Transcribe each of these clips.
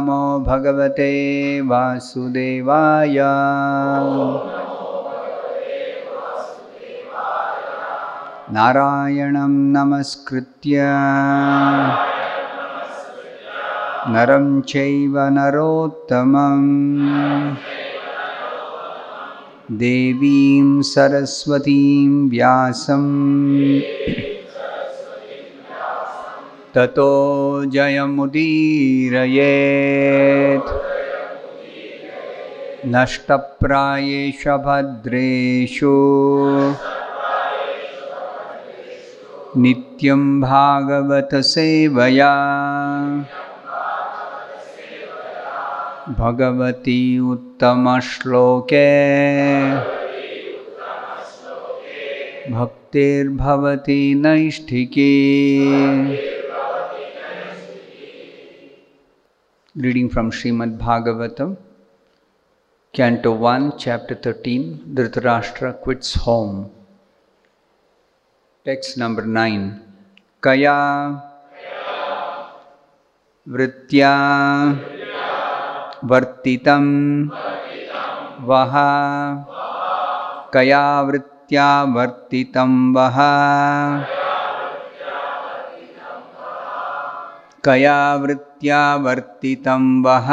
नमो भगवते वासुदेवाय। नारायणं नमस्कृत्य। नरं चैव नरोत्तमम्। देवीं सरस्वतीं व्यासं ततो जयमुदीरयेत्। नष्टप्रायेष भद्रेषु। नित्यं भागवतसेवया Bhagwati उत्तमश्लोके। भक्तिर्भवति नैष्ठिकी Reading from Srimad Bhagavatam, Canto 1, Chapter 13 Dhritarashtra quits home. Text number 9. Kaya Vritya वर्तितं वः कया वृत्त्या वर्तितं वः कया वृत्त्या वर्तितं वः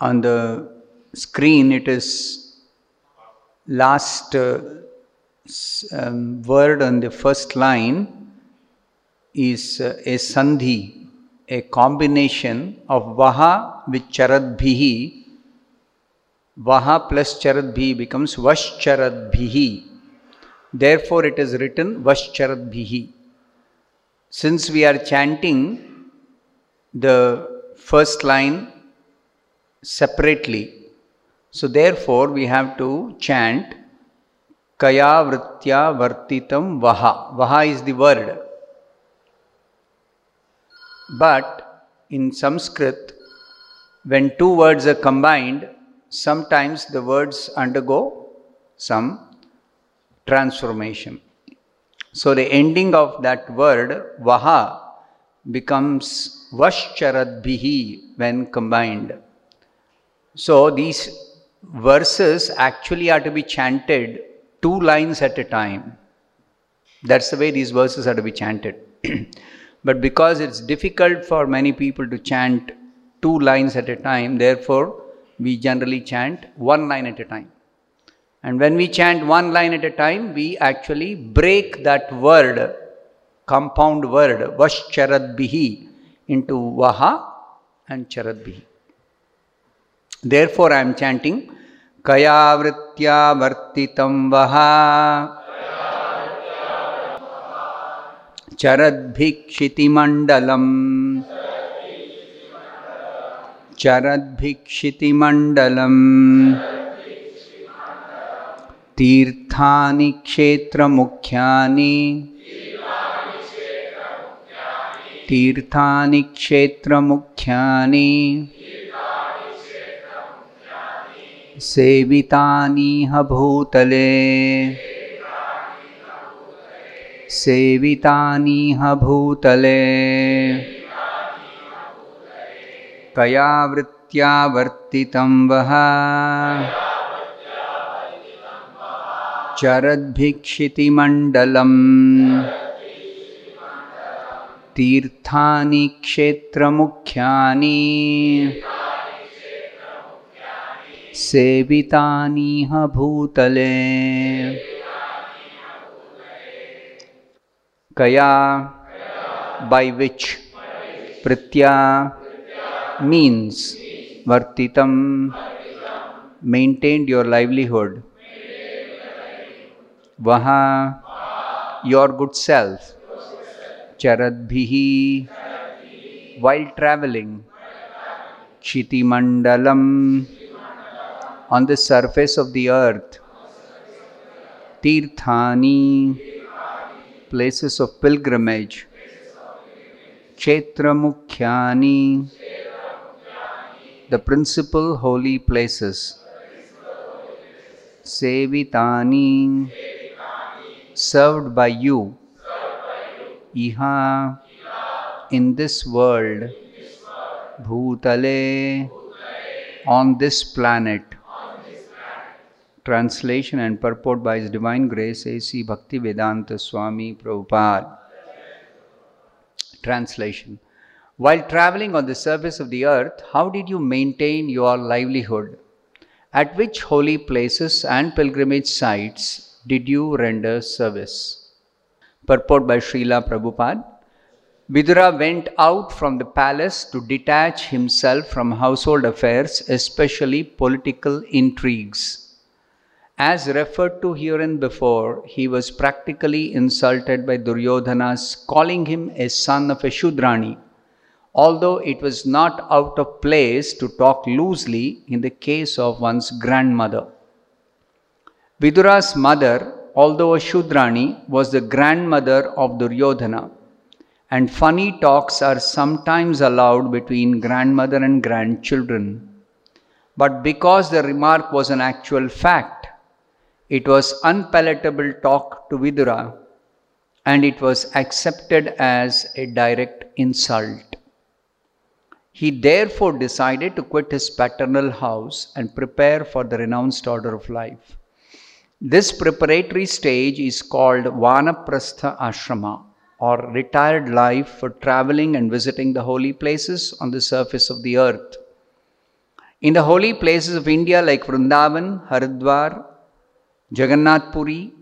On the screen, it is last uh, um, word on the first line is uh, a sandhi, a combination of vaha with charadbhihi. Vaha plus charadbhi becomes vascharad Therefore, it is written vascharad Since we are chanting the first line separately, so therefore we have to chant Kaya Vritya Vartitam Vaha. Vaha is the word but in Sanskrit, when two words are combined, sometimes the words undergo some transformation. So the ending of that word, vaha, becomes vascharad when combined. So these verses actually are to be chanted two lines at a time. That's the way these verses are to be chanted. But because it's difficult for many people to chant two lines at a time, therefore we generally chant one line at a time. And when we chant one line at a time, we actually break that word, compound word, vascharad into vaha and charadbihi. Therefore, I am chanting Kaya Vritya Vartitam Vaha चरद्भिक्षितिमण्डलम् चरद्भिक्षितिमण्डलम् तीर्थानि क्षेत्रमुख्यानि। तीर्थानि क्षेत्रमुख्यानि। सेवितानीह भूतले। सेवितानीह भूतले। कया वृत्त्या वर्तितं वः चरद्भिक्षितिमण्डलम्। तीर्थानि क्षेत्रमुख्यानि। सेवितानीह भूतले कया? By which प्रत्या means वर्तितं maintained your livelihood Good self. Charadbhihi, while traveling. Chitimandalam, on the surface of the earth. Tirthani, places of pilgrimage. Kshetra Mukhyani, the principal holy places. Sevitani, served by you. Iha, in this world, Bhutale, on this planet. Translation and purport by His Divine Grace A.C. Bhaktivedanta Swami Prabhupada. Translation While traveling on the surface of the earth, how did you maintain your livelihood? At which holy places and pilgrimage sites did you render service? Purport by Srila Prabhupada Vidura went out from the palace to detach himself from household affairs, especially political intrigues. As referred to herein before, he was practically insulted by Duryodhana's calling him a son of a Shudrani, although it was not out of place to talk loosely in the case of one's grandmother. Vidura's mother, although a Shudrani, was the grandmother of Duryodhana, and funny talks are sometimes allowed between grandmother and grandchildren. But because the remark was an actual fact, it was unpalatable talk to Vidura and it was accepted as a direct insult. He therefore decided to quit his paternal house and prepare for the renounced order of life. This preparatory stage is called Vanaprastha Ashrama or retired life for traveling and visiting the holy places on the surface of the earth. In the holy places of India like Vrindavan, Haridwar, Jagannath Puri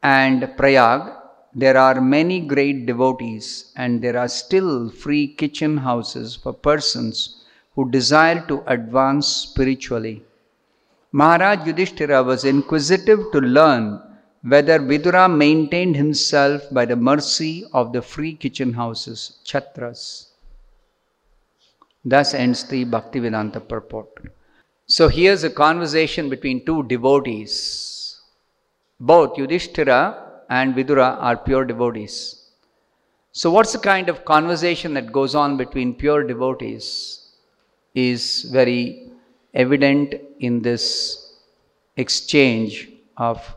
and Prayag, there are many great devotees, and there are still free kitchen houses for persons who desire to advance spiritually. Maharaj Yudhishthira was inquisitive to learn whether Vidura maintained himself by the mercy of the free kitchen houses, Chhatras. Thus ends the Bhaktivedanta purport. So here's a conversation between two devotees both Yudhishthira and Vidura are pure devotees. So, what's the kind of conversation that goes on between pure devotees is very evident in this exchange of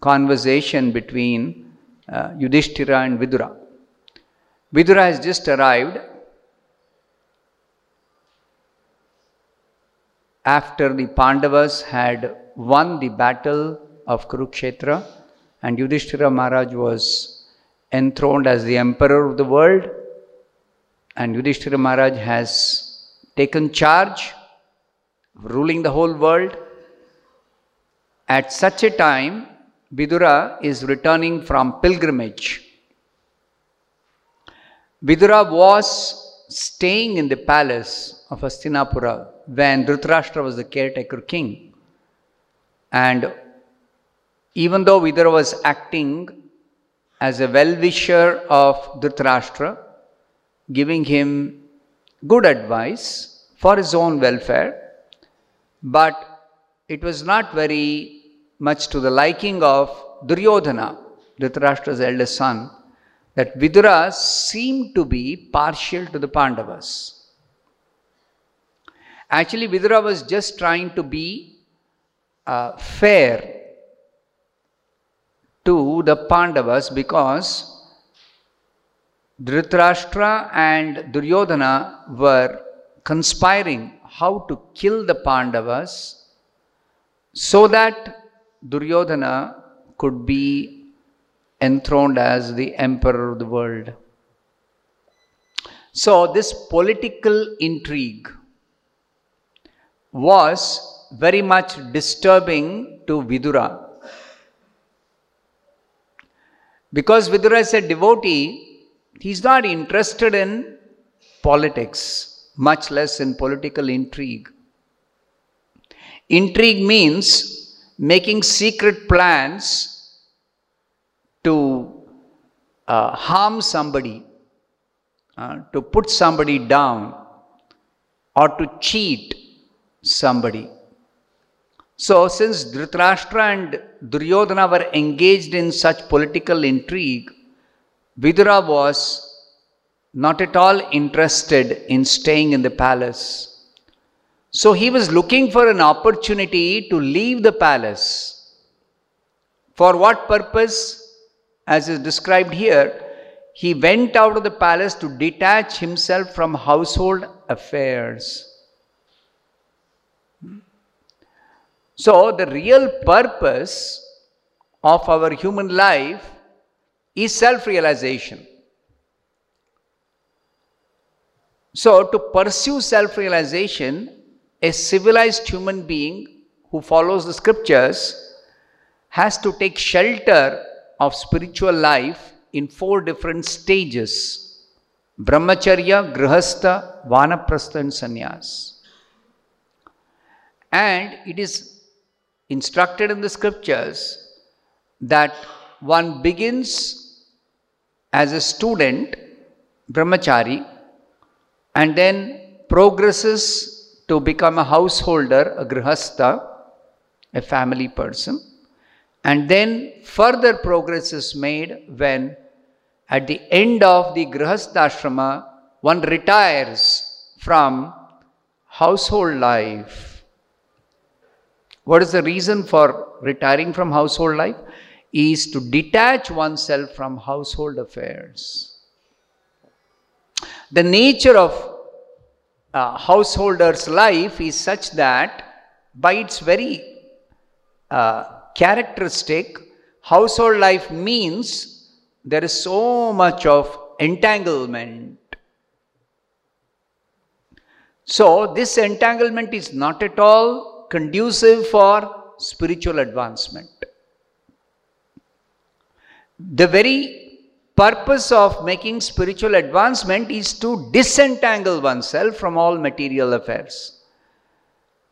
conversation between uh, Yudhishthira and Vidura. Vidura has just arrived after the Pandavas had won the battle of Kurukshetra, and Yudhishthira Maharaj was enthroned as the emperor of the world, and Yudhishthira Maharaj has taken charge, ruling the whole world. At such a time, Vidura is returning from pilgrimage. Vidura was staying in the palace of Hastinapura when Dhritarashtra was the caretaker king. And even though Vidura was acting as a well wisher of Dhritarashtra, giving him good advice for his own welfare, but it was not very much to the liking of Duryodhana, Dhritarashtra's eldest son, that Vidura seemed to be partial to the Pandavas. Actually, Vidura was just trying to be uh, fair to the Pandavas because Dhritarashtra and Duryodhana were conspiring how to kill the Pandavas so that Duryodhana could be enthroned as the emperor of the world. So, this political intrigue was very much disturbing to Vidura Because Vidura is a devotee, he is not interested in politics, much less in political intrigue. Intrigue means making secret plans to uh, harm somebody, uh, to put somebody down, or to cheat somebody. So, since Dhritarashtra and Duryodhana were engaged in such political intrigue, Vidura was not at all interested in staying in the palace. So, he was looking for an opportunity to leave the palace. For what purpose? As is described here, he went out of the palace to detach himself from household affairs. So, the real purpose of our human life is self realization. So, to pursue self realization, a civilized human being who follows the scriptures has to take shelter of spiritual life in four different stages Brahmacharya, Grihastha, Vanaprastha, and Sannyas. And it is instructed in the scriptures that one begins as a student, brahmachari, and then progresses to become a householder, a grihastha, a family person, and then further progress is made when at the end of the grihastha one retires from household life. What is the reason for retiring from household life? Is to detach oneself from household affairs. The nature of a householder's life is such that by its very uh, characteristic, household life means there is so much of entanglement. So, this entanglement is not at all conducive for spiritual advancement. The very purpose of making spiritual advancement is to disentangle oneself from all material affairs.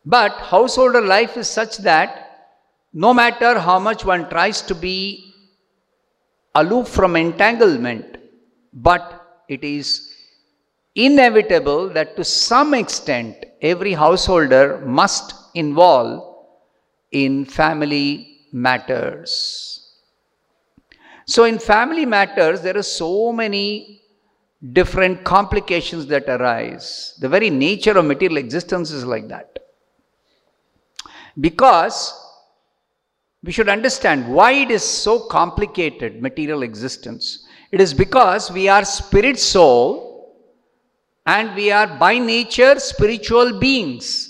But householder life is such that no matter how much one tries to be aloof from entanglement, but it is inevitable that to some extent every householder must involve in family matters. So, in family matters, there are so many different complications that arise. The very nature of material existence is like that. Because we should understand why it is so complicated, material existence. It is because we are spirit soul and we are by nature spiritual beings.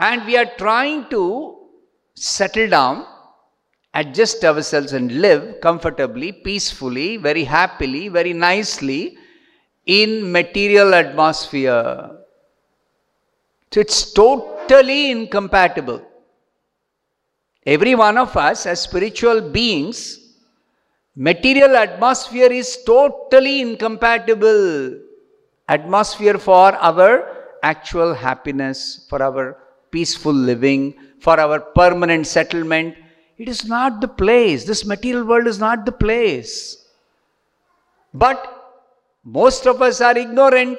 And we are trying to settle down adjust ourselves and live comfortably, peacefully, very happily, very nicely in material atmosphere. So it's totally incompatible. Every one of us as spiritual beings, material atmosphere is totally incompatible. Atmosphere for our actual happiness, for our peaceful living, for our permanent settlement it is not the place. This material world is not the place. But most of us are ignorant.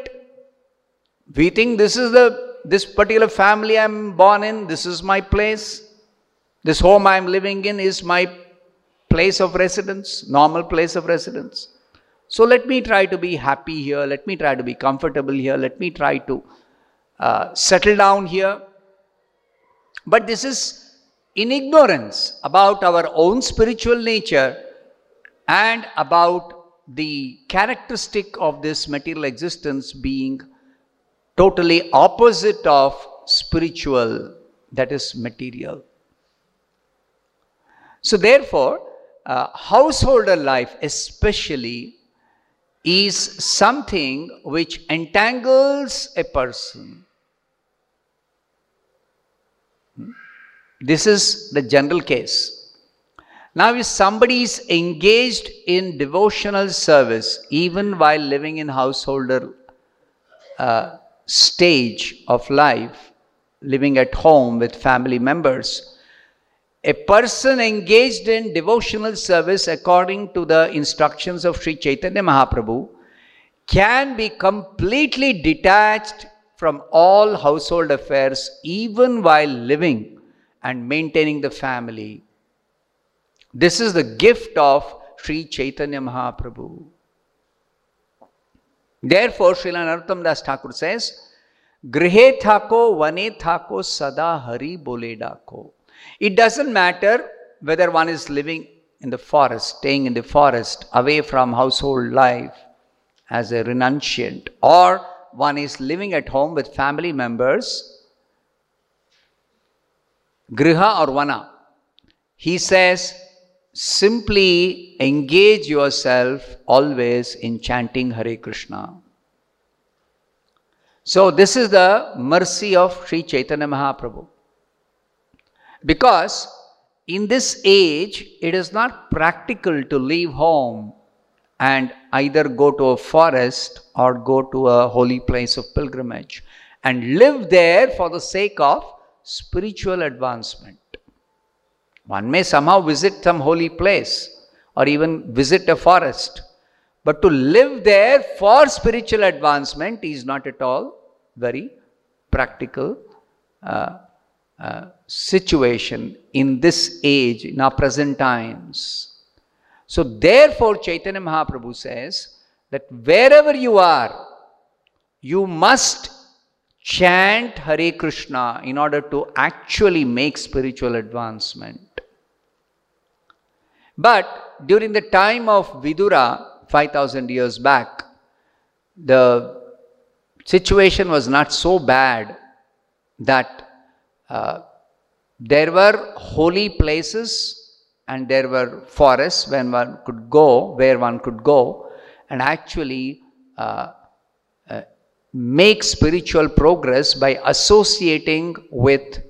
We think this is the this particular family I'm born in, this is my place. This home I'm living in is my place of residence, normal place of residence. So let me try to be happy here. Let me try to be comfortable here. Let me try to uh, settle down here. But this is in ignorance about our own spiritual nature and about the characteristic of this material existence being totally opposite of spiritual, that is material. So, therefore, uh, householder life, especially, is something which entangles a person This is the general case. Now, if somebody is engaged in devotional service, even while living in householder uh, stage of life, living at home with family members, a person engaged in devotional service according to the instructions of Sri Chaitanya Mahaprabhu can be completely detached from all household affairs even while living and maintaining the family. This is the gift of Sri Chaitanya Mahaprabhu. Therefore, Srila Narottam Das Thakur says, Grihe thako, vane thako, sada hari bole dako. It doesn't matter whether one is living in the forest, staying in the forest, away from household life as a renunciant, or one is living at home with family members, griha or vana. He says, simply engage yourself always in chanting Hare Krishna. So, this is the mercy of Sri Chaitanya Mahaprabhu. Because in this age, it is not practical to leave home and either go to a forest or go to a holy place of pilgrimage and live there for the sake of spiritual advancement. One may somehow visit some holy place or even visit a forest, but to live there for spiritual advancement is not at all very practical uh, uh, situation in this age, in our present times. So, therefore, Chaitanya Mahaprabhu says that wherever you are, you must chant Hare Krishna in order to actually make spiritual advancement. But during the time of Vidura, 5000 years back, the situation was not so bad that uh, there were holy places and there were forests when one could go, where one could go, and actually uh, make spiritual progress by associating with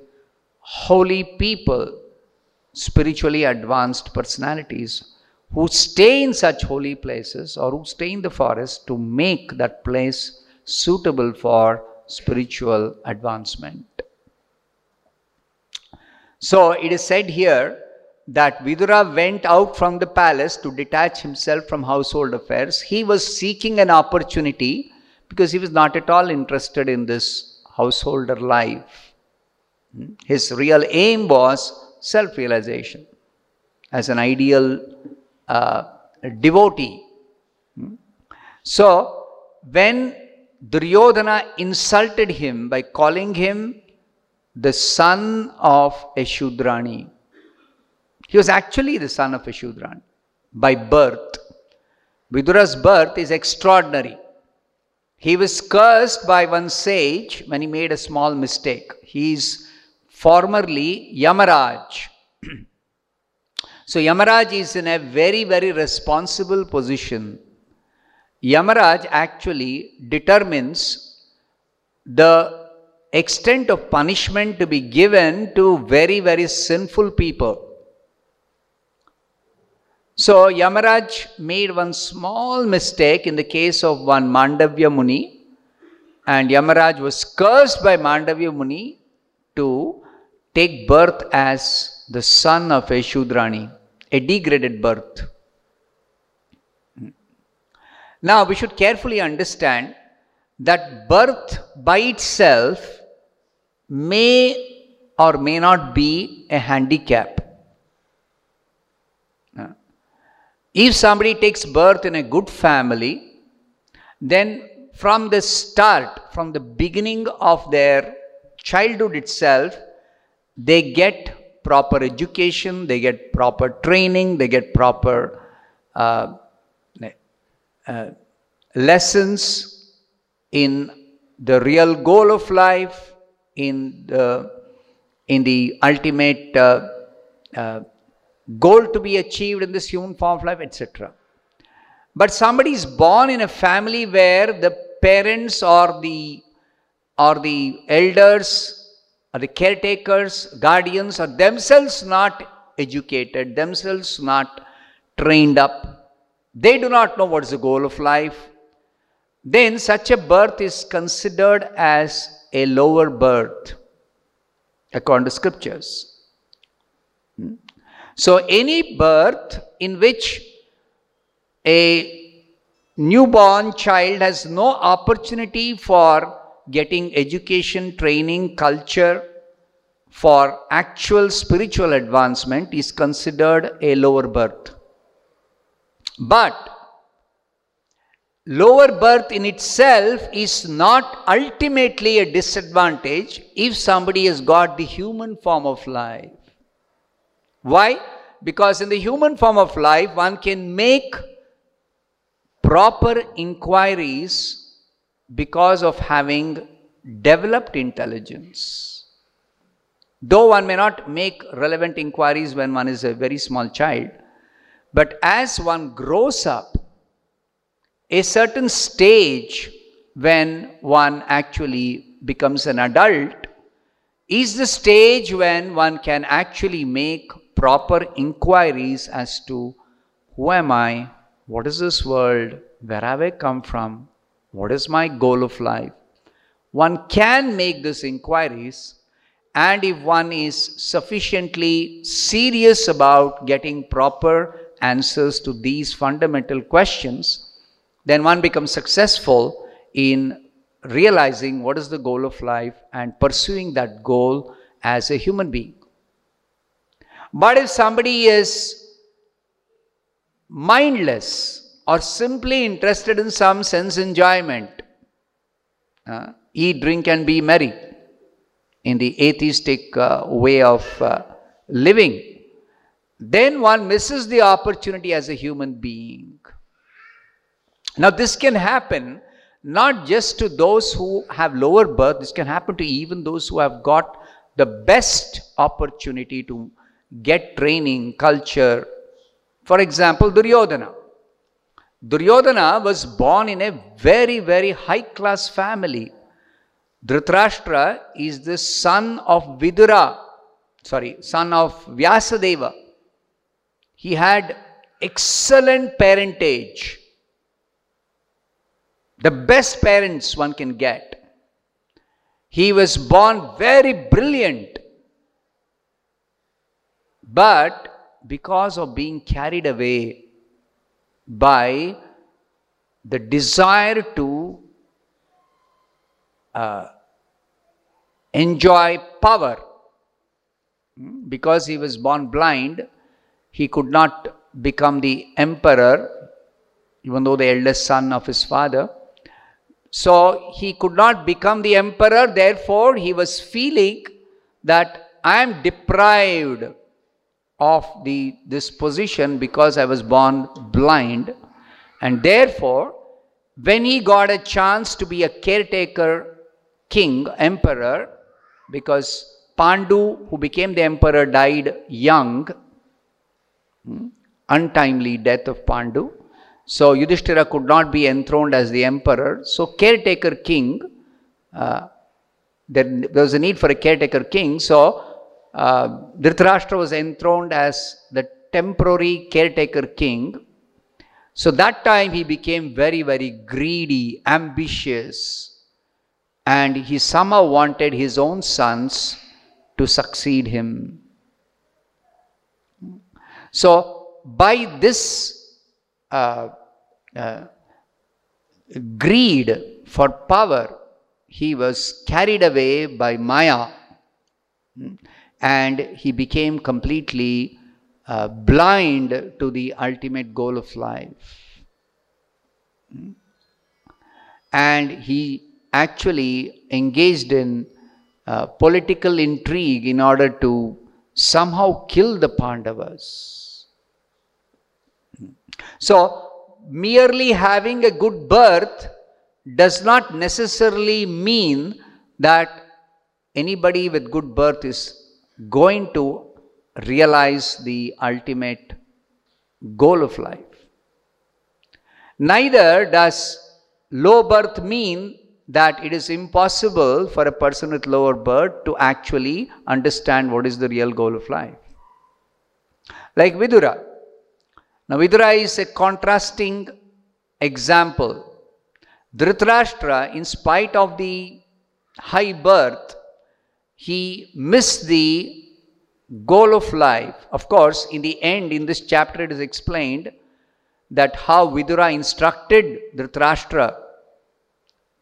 holy people, spiritually advanced personalities who stay in such holy places or who stay in the forest to make that place suitable for spiritual advancement. So it is said here that Vidura went out from the palace to detach himself from household affairs. He was seeking an opportunity because he was not at all interested in this householder life. His real aim was self realization as an ideal uh, devotee. So, when Duryodhana insulted him by calling him the son of a Shudrani. He was actually the son of a Shudrani by birth. Vidura's birth is extraordinary. He was cursed by one sage when he made a small mistake. He is formerly Yamaraj. so Yamaraj is in a very, very responsible position. Yamaraj actually determines the extent of punishment to be given to very, very sinful people. So, Yamaraj made one small mistake in the case of one Mandavya Muni, and Yamaraj was cursed by Mandavya Muni to take birth as the son of a Shudrani, a degraded birth. Now, we should carefully understand that birth by itself may or may not be a handicap. If somebody takes birth in a good family, then from the start, from the beginning of their childhood itself, they get proper education, they get proper training, they get proper uh, uh, lessons in the real goal of life, in the, in the ultimate uh, uh, goal to be achieved in this human form of life, etc. But somebody is born in a family where the parents or the or the elders or the caretakers, guardians are themselves not educated, themselves not trained up. They do not know what is the goal of life. Then such a birth is considered as a lower birth according to scriptures. Hmm? So, any birth in which a newborn child has no opportunity for getting education, training, culture, for actual spiritual advancement is considered a lower birth. But lower birth in itself is not ultimately a disadvantage if somebody has got the human form of life. Why? Because in the human form of life, one can make proper inquiries because of having developed intelligence. Though one may not make relevant inquiries when one is a very small child, but as one grows up, a certain stage when one actually becomes an adult is the stage when one can actually make proper inquiries as to who am I, what is this world, where have I come from, what is my goal of life. One can make these inquiries, and if one is sufficiently serious about getting proper answers to these fundamental questions, then one becomes successful in realizing what is the goal of life and pursuing that goal as a human being. But if somebody is mindless or simply interested in some sense enjoyment, uh, eat, drink, and be merry in the atheistic uh, way of uh, living, then one misses the opportunity as a human being. Now, this can happen not just to those who have lower birth, this can happen to even those who have got the best opportunity to get training, culture. For example, Duryodhana. Duryodhana was born in a very, very high class family. Dhritarashtra is the son of Vidura, sorry, son of Vyasadeva. He had excellent parentage, the best parents one can get. He was born very brilliant, but because of being carried away by the desire to uh, enjoy power, hmm, because he was born blind, he could not become the emperor, even though the eldest son of his father. So he could not become the emperor, therefore, he was feeling that I am deprived of the, this position because I was born blind, and therefore, when he got a chance to be a caretaker king, emperor, because Pandu, who became the emperor, died young, hmm, untimely death of Pandu. So Yudhishthira could not be enthroned as the emperor. So caretaker king, uh, there, there, was a need for a caretaker king. So uh, Dhritarashtra was enthroned as the temporary caretaker king. So that time he became very, very greedy, ambitious, and he somehow wanted his own sons to succeed him. So by this uh, uh, greed for power, he was carried away by Maya hmm, and he became completely uh, blind to the ultimate goal of life. Hmm. And he actually engaged in uh, political intrigue in order to somehow kill the Pandavas. Hmm. So, merely having a good birth does not necessarily mean that anybody with good birth is going to realize the ultimate goal of life. Neither does low birth mean that it is impossible for a person with lower birth to actually understand what is the real goal of life. Like Vidura, now, Vidura is a contrasting example. Dhritarashtra, in spite of the high birth, he missed the goal of life. Of course, in the end, in this chapter, it is explained that how Vidura instructed Dhritarashtra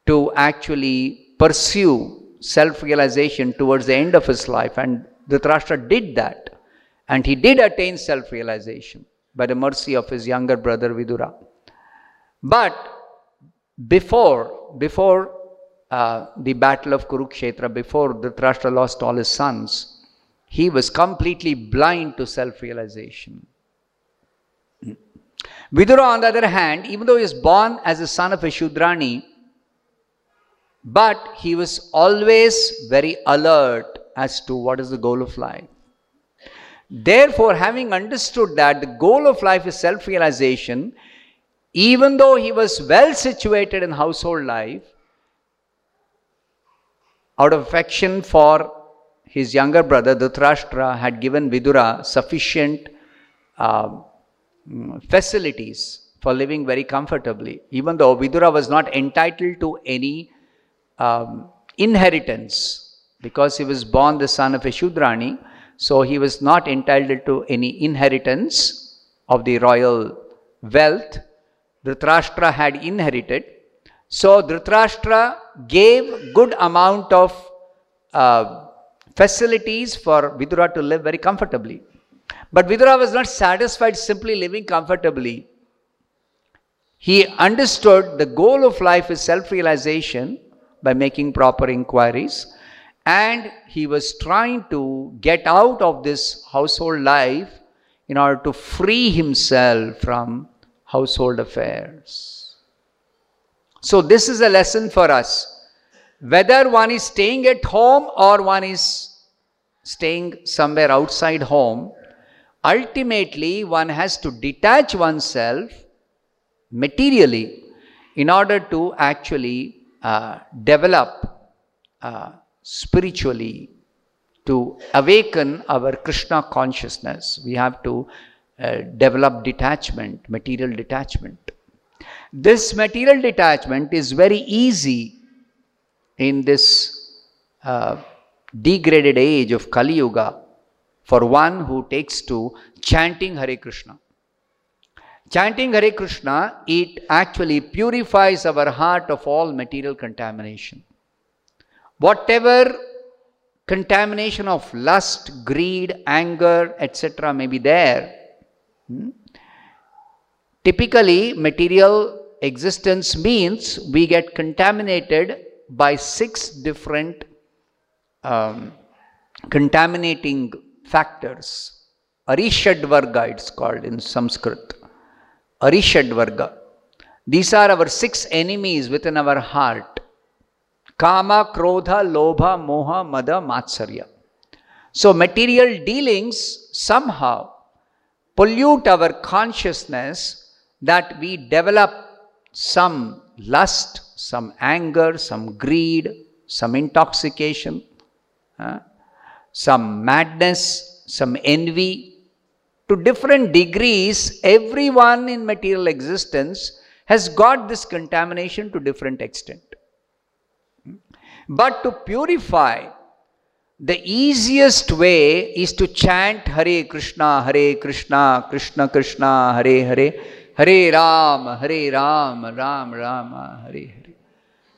to actually pursue self realization towards the end of his life, and Dhritarashtra did that, and he did attain self realization by the mercy of his younger brother Vidura. But before, before uh, the battle of Kurukshetra, before Dhritarashtra lost all his sons, he was completely blind to self realization. Vidura, on the other hand, even though he was born as a son of a Shudrani, but he was always very alert as to what is the goal of life. Therefore, having understood that the goal of life is self realization, even though he was well situated in household life, out of affection for his younger brother Dhritarashtra had given Vidura sufficient uh, facilities for living very comfortably, even though Vidura was not entitled to any um, inheritance because he was born the son of a Shudrani, so he was not entitled to any inheritance of the royal wealth. Dhritarashtra had inherited. So Dhritarashtra gave good amount of uh, facilities for Vidura to live very comfortably. But Vidura was not satisfied simply living comfortably. He understood the goal of life is self realization by making proper inquiries, and he was trying to get out of this household life in order to free himself from household affairs. So, this is a lesson for us. Whether one is staying at home or one is staying somewhere outside home, ultimately one has to detach oneself materially in order to actually uh, develop uh, spiritually to awaken our krishna consciousness we have to uh, develop detachment material detachment this material detachment is very easy in this uh, degraded age of kali yuga for one who takes to chanting hare krishna Chanting Hare Krishna, it actually purifies our heart of all material contamination. Whatever contamination of lust, greed, anger, etc., may be there, hmm, typically material existence means we get contaminated by six different um, contaminating factors. Arishadvarga, it's called in Sanskrit. Arishadvarga. These are our six enemies within our heart. Kama, Krodha, Lobha, Moha, Mada, Matsarya. So material dealings somehow pollute our consciousness that we develop some lust, some anger, some greed, some intoxication, uh, some madness, some envy, to different degrees, everyone in material existence has got this contamination to different extent. But to purify, the easiest way is to chant Hare Krishna, Hare Krishna, Krishna Krishna, Hare Hare, Hare Ram, Hare Ram, Ram Ram, Hare Hare.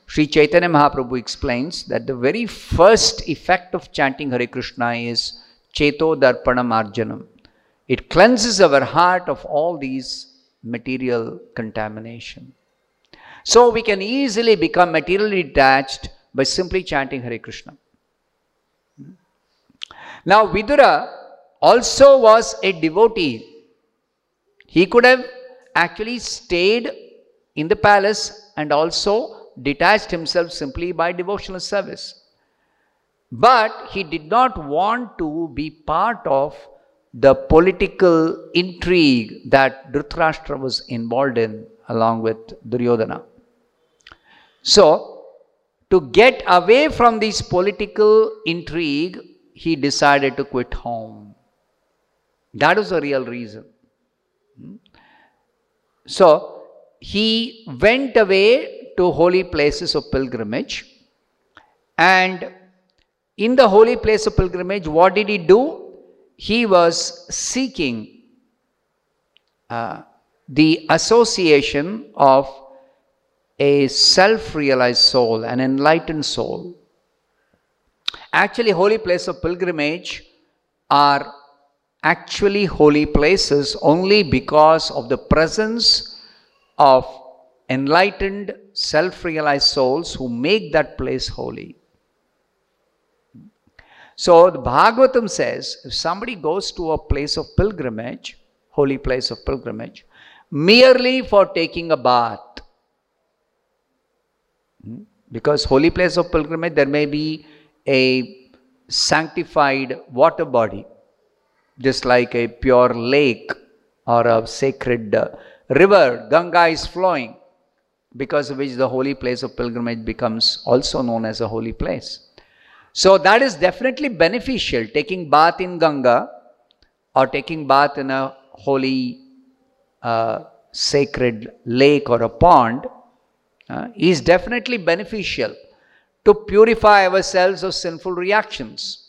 Sri Chaitanya Mahaprabhu explains that the very first effect of chanting Hare Krishna is Cheto Darpana Marjanam it cleanses our heart of all these material contamination. So we can easily become materially detached by simply chanting Hare Krishna. Now, Vidura also was a devotee. He could have actually stayed in the palace and also detached himself simply by devotional service. But he did not want to be part of the political intrigue that Dhritarashtra was involved in along with Duryodhana. So, to get away from this political intrigue, he decided to quit home. That was the real reason. So, he went away to holy places of pilgrimage. And in the holy place of pilgrimage, what did he do? he was seeking uh, the association of a self realized soul, an enlightened soul. Actually, holy places of pilgrimage are actually holy places only because of the presence of enlightened, self realized souls who make that place holy. So the Bhagavatam says if somebody goes to a place of pilgrimage, holy place of pilgrimage, merely for taking a bath, hmm, because holy place of pilgrimage there may be a sanctified water body, just like a pure lake or a sacred river, Ganga is flowing, because of which the holy place of pilgrimage becomes also known as a holy place. So that is definitely beneficial. Taking bath in Ganga or taking bath in a holy uh, sacred lake or a pond uh, is definitely beneficial to purify ourselves of sinful reactions.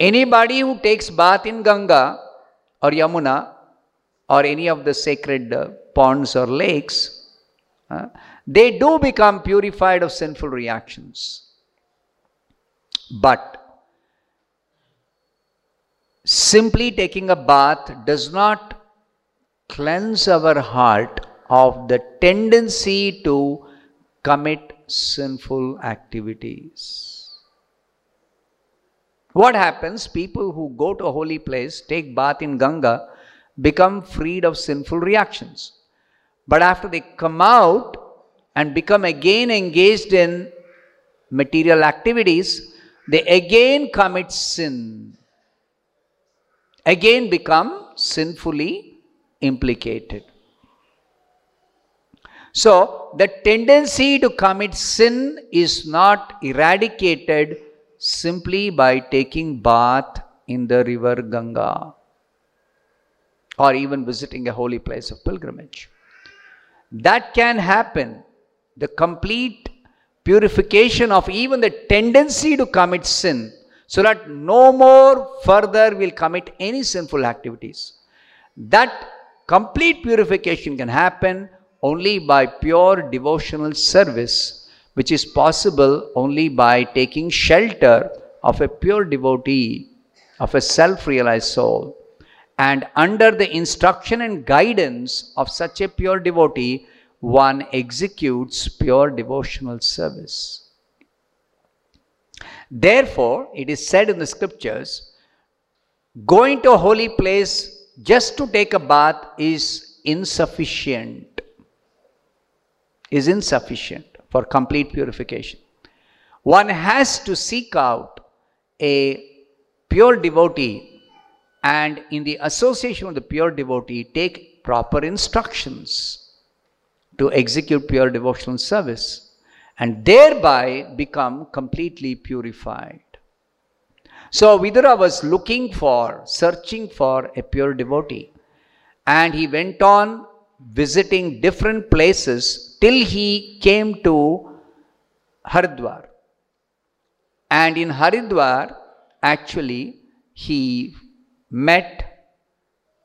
Anybody who takes bath in Ganga or Yamuna or any of the sacred uh, ponds or lakes, uh, they do become purified of sinful reactions. But simply taking a bath does not cleanse our heart of the tendency to commit sinful activities. What happens? People who go to a holy place, take bath in Ganga, become freed of sinful reactions. But after they come out and become again engaged in material activities, they again commit sin, again become sinfully implicated. So, the tendency to commit sin is not eradicated simply by taking bath in the river Ganga or even visiting a holy place of pilgrimage. That can happen. The complete purification of even the tendency to commit sin so that no more further will commit any sinful activities. That complete purification can happen only by pure devotional service, which is possible only by taking shelter of a pure devotee, of a self realized soul. And under the instruction and guidance of such a pure devotee, one executes pure devotional service. Therefore, it is said in the scriptures going to a holy place just to take a bath is insufficient. Is insufficient for complete purification. One has to seek out a pure devotee and, in the association with the pure devotee, take proper instructions to execute pure devotional service and thereby become completely purified. So Vidura was looking for, searching for a pure devotee. And he went on visiting different places till he came to Haridwar. And in Haridwar, actually, he met,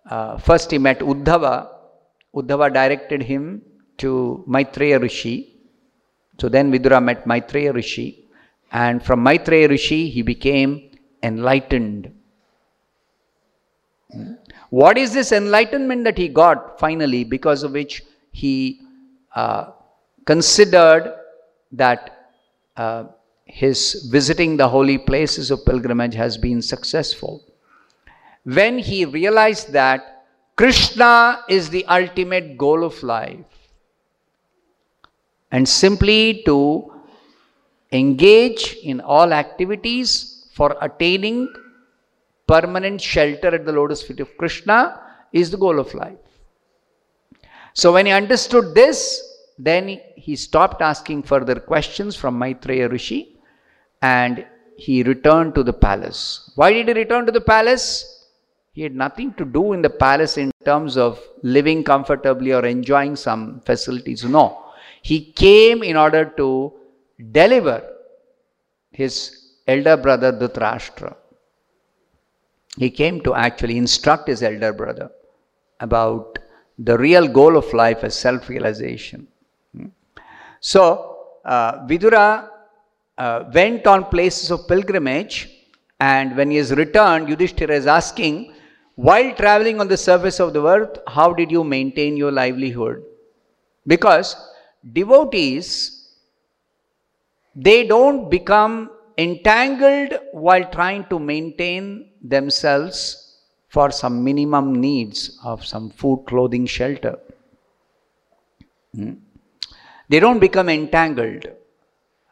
uh, first he met Uddhava. Uddhava directed him to Maitreya Rishi. So then Vidura met Maitreya Rishi, and from Maitreya Rishi he became enlightened. What is this enlightenment that he got finally, because of which he uh, considered that uh, his visiting the holy places of pilgrimage has been successful? When he realized that Krishna is the ultimate goal of life, and simply to engage in all activities for attaining permanent shelter at the lotus feet of Krishna is the goal of life. So when he understood this, then he stopped asking further questions from Maitreya Rishi and he returned to the palace. Why did he return to the palace? He had nothing to do in the palace in terms of living comfortably or enjoying some facilities. No. He came in order to deliver his elder brother Dhritarashtra. He came to actually instruct his elder brother about the real goal of life is self realization. Hmm. So, uh, Vidura uh, went on places of pilgrimage, and when he has returned, Yudhishthira is asking, while traveling on the surface of the earth, how did you maintain your livelihood? Because devotees, they don't become entangled while trying to maintain themselves for some minimum needs of some food, clothing, shelter. Hmm? They don't become entangled.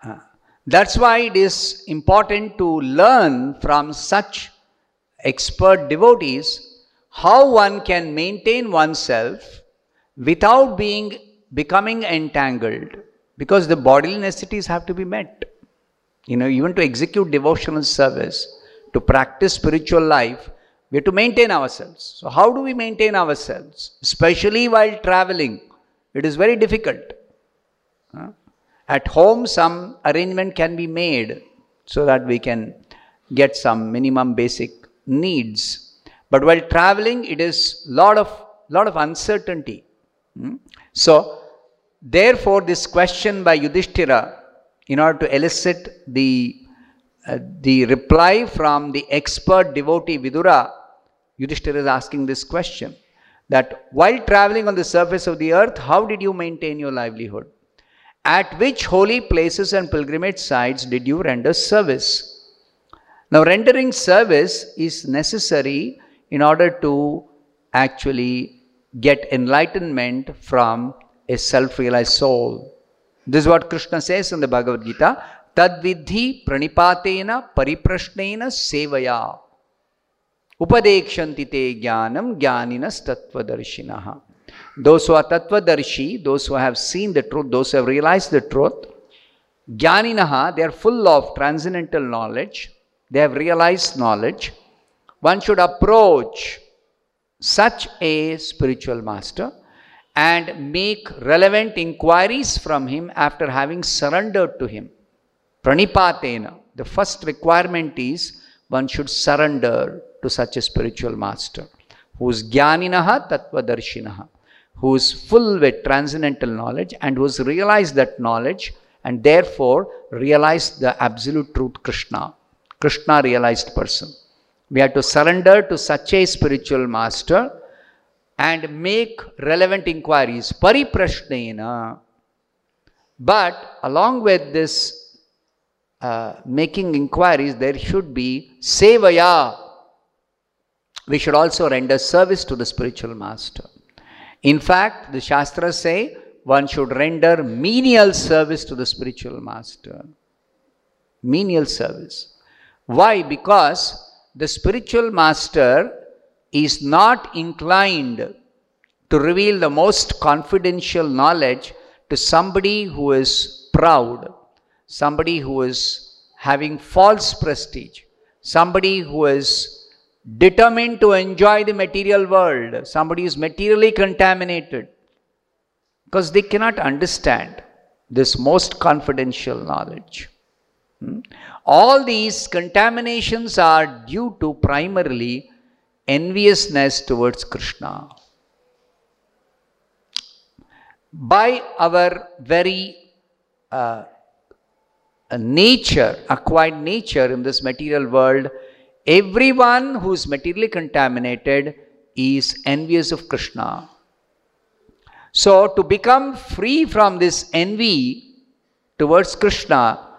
Uh, that's why it is important to learn from such expert devotees how one can maintain oneself without being becoming entangled because the bodily necessities have to be met you know even to execute devotional service to practice spiritual life we have to maintain ourselves. So how do we maintain ourselves? Especially while traveling it is very difficult. At home some arrangement can be made so that we can get some minimum basic needs. But while traveling it is lot of lot of uncertainty. Hmm? so therefore this question by yudhishthira in order to elicit the, uh, the reply from the expert devotee Vidura, Yudhishthira is asking this question that while traveling on the surface of the earth, how did you maintain your livelihood? At which holy places and pilgrimage sites did you render service? Now, rendering service is necessary in order to actually get enlightenment from a self realized soul. This is what Krishna says in the Bhagavad Gita. Tadvidhi pranipatena pariprashnena sevaya. Upadekshanti te jnanam jnaninas tattvadarshinaha. Those who are tattvadarshi, those who have seen the truth, those who have realized the truth, jnaninaha, they are full of transcendental knowledge. They have realized knowledge. One should approach such a spiritual master and make relevant inquiries from him after having surrendered to him. Pranipatena. The first requirement is one should surrender to such a spiritual master who is Jnaninaha Tattvadarshinaha, who is full with transcendental knowledge and who has realized that knowledge and therefore realized the absolute truth Krishna. Krishna realized person. We have to surrender to such a spiritual master and make relevant inquiries pariprashnena but along with this uh, making inquiries there should be sevaya we should also render service to the spiritual master. In fact the shastras say one should render menial service to the spiritual master. Menial service. Why? Because the spiritual master is not inclined to reveal the most confidential knowledge to somebody who is proud, somebody who is having false prestige, somebody who is determined to enjoy the material world, somebody is materially contaminated, because they cannot understand this most confidential knowledge. Hmm? All these contaminations are due to primarily enviousness towards Krishna. By our very uh, nature, acquired nature in this material world, everyone who is materially contaminated is envious of Krishna. So, to become free from this envy towards Krishna,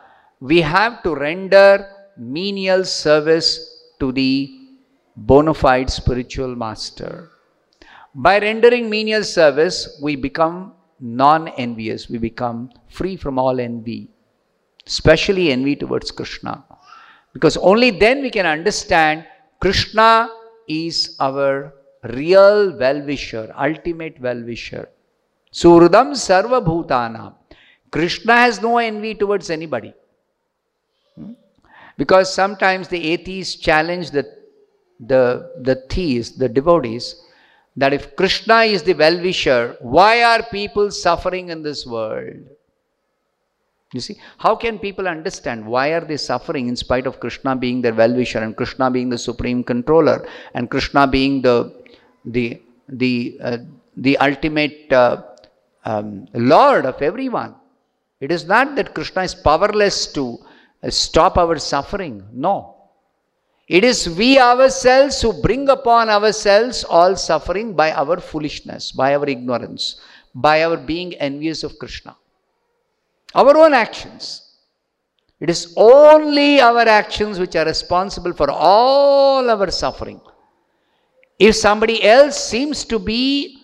we have to render menial service to the bona fide spiritual master. By rendering menial service, we become non envious, we become free from all envy, especially envy towards Krishna. Because only then we can understand Krishna is our real well wisher, ultimate well wisher. Suhridam Sarva Bhutana. Krishna has no envy towards anybody. Hmm? Because sometimes the atheists challenge the the, the theists, the devotees, that if Krishna is the well wisher, why are people suffering in this world? You see, how can people understand why are they suffering in spite of Krishna being their well wisher and Krishna being the supreme controller and Krishna being the the the uh, the ultimate uh, um, lord of everyone? It is not that Krishna is powerless to uh, stop our suffering. No, it is we ourselves who bring upon ourselves all suffering by our foolishness, by our ignorance, by our being envious of Krishna. Our own actions. It is only our actions which are responsible for all our suffering. If somebody else seems to be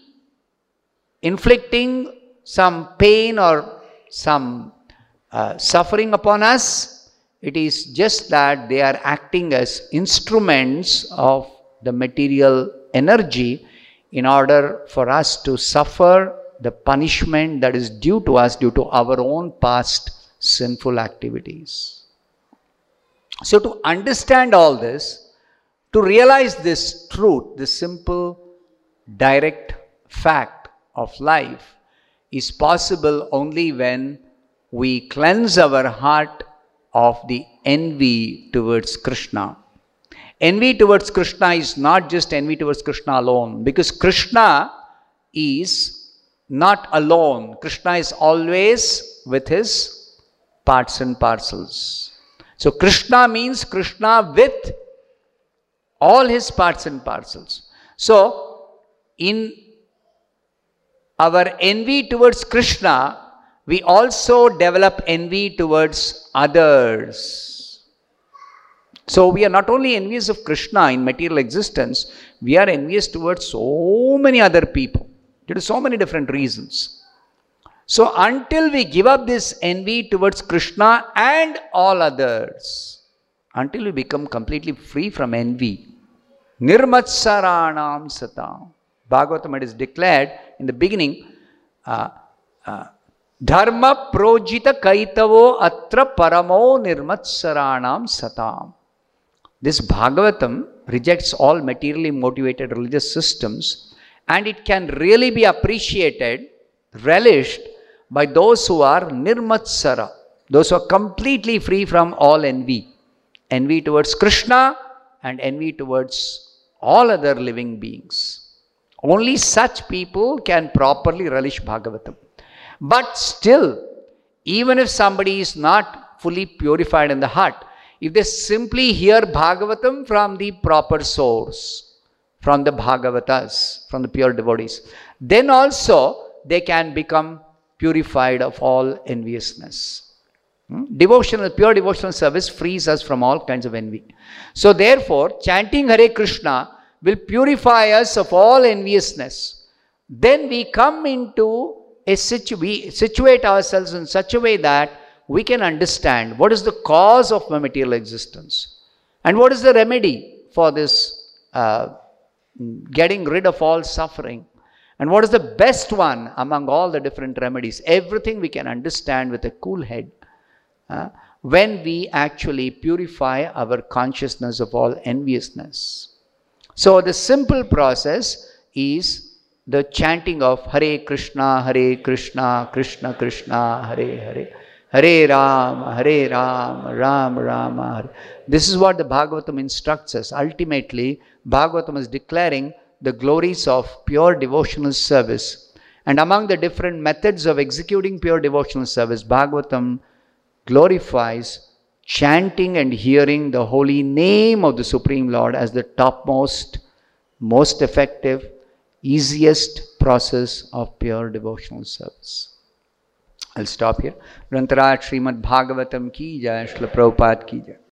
inflicting some pain or some uh, suffering upon us, it is just that they are acting as instruments of the material energy in order for us to suffer the punishment that is due to us due to our own past sinful activities. So, to understand all this, to realize this truth, this simple, direct fact of life, is possible only when we cleanse our heart of the envy towards Krishna. Envy towards Krishna is not just envy towards Krishna alone, because Krishna is not alone. Krishna is always with his parts and parcels. So, Krishna means Krishna with all his parts and parcels. So, in our envy towards Krishna, we also develop envy towards others. So, we are not only envious of Krishna in material existence, we are envious towards so many other people due to so many different reasons. So, until we give up this envy towards Krishna and all others, until we become completely free from envy, Nirmatsaranam Satam. Bhagavatam is declared in the beginning, uh, uh, Dharma projjhita kaitavo atra paramo nirmatsaranam satam. This Bhagavatam rejects all materially motivated religious systems and it can really be appreciated, relished by those who are nirmatsara, those who are completely free from all envy. Envy towards Krishna and envy towards all other living beings. Only such people can properly relish Bhagavatam. But still, even if somebody is not fully purified in the heart, if they simply hear Bhagavatam from the proper source, from the Bhagavatas, from the pure devotees, then also they can become purified of all enviousness. Hmm? Devotional, pure devotional service frees us from all kinds of envy. So, therefore, chanting Hare Krishna will purify us of all enviousness. Then we come into a situ- we situate ourselves in such a way that we can understand what is the cause of my material existence and what is the remedy for this uh, getting rid of all suffering. And what is the best one among all the different remedies? Everything we can understand with a cool head uh, when we actually purify our consciousness of all enviousness. So the simple process is the chanting of Hare Krishna, Hare Krishna, Krishna Krishna, Hare Hare, Hare Ram, Hare Ram, Ram Ram, Hare. This is what the Bhagavatam instructs us. Ultimately, Bhagavatam is declaring the glories of pure devotional service. And among the different methods of executing pure devotional service, Bhagavatam glorifies chanting and hearing the holy name of the Supreme Lord as the topmost, most effective, easiest process of pure devotional service. I'll stop here. Rantarat Srimad Bhagavatam ki jai, Shla Prabhupada ki jai.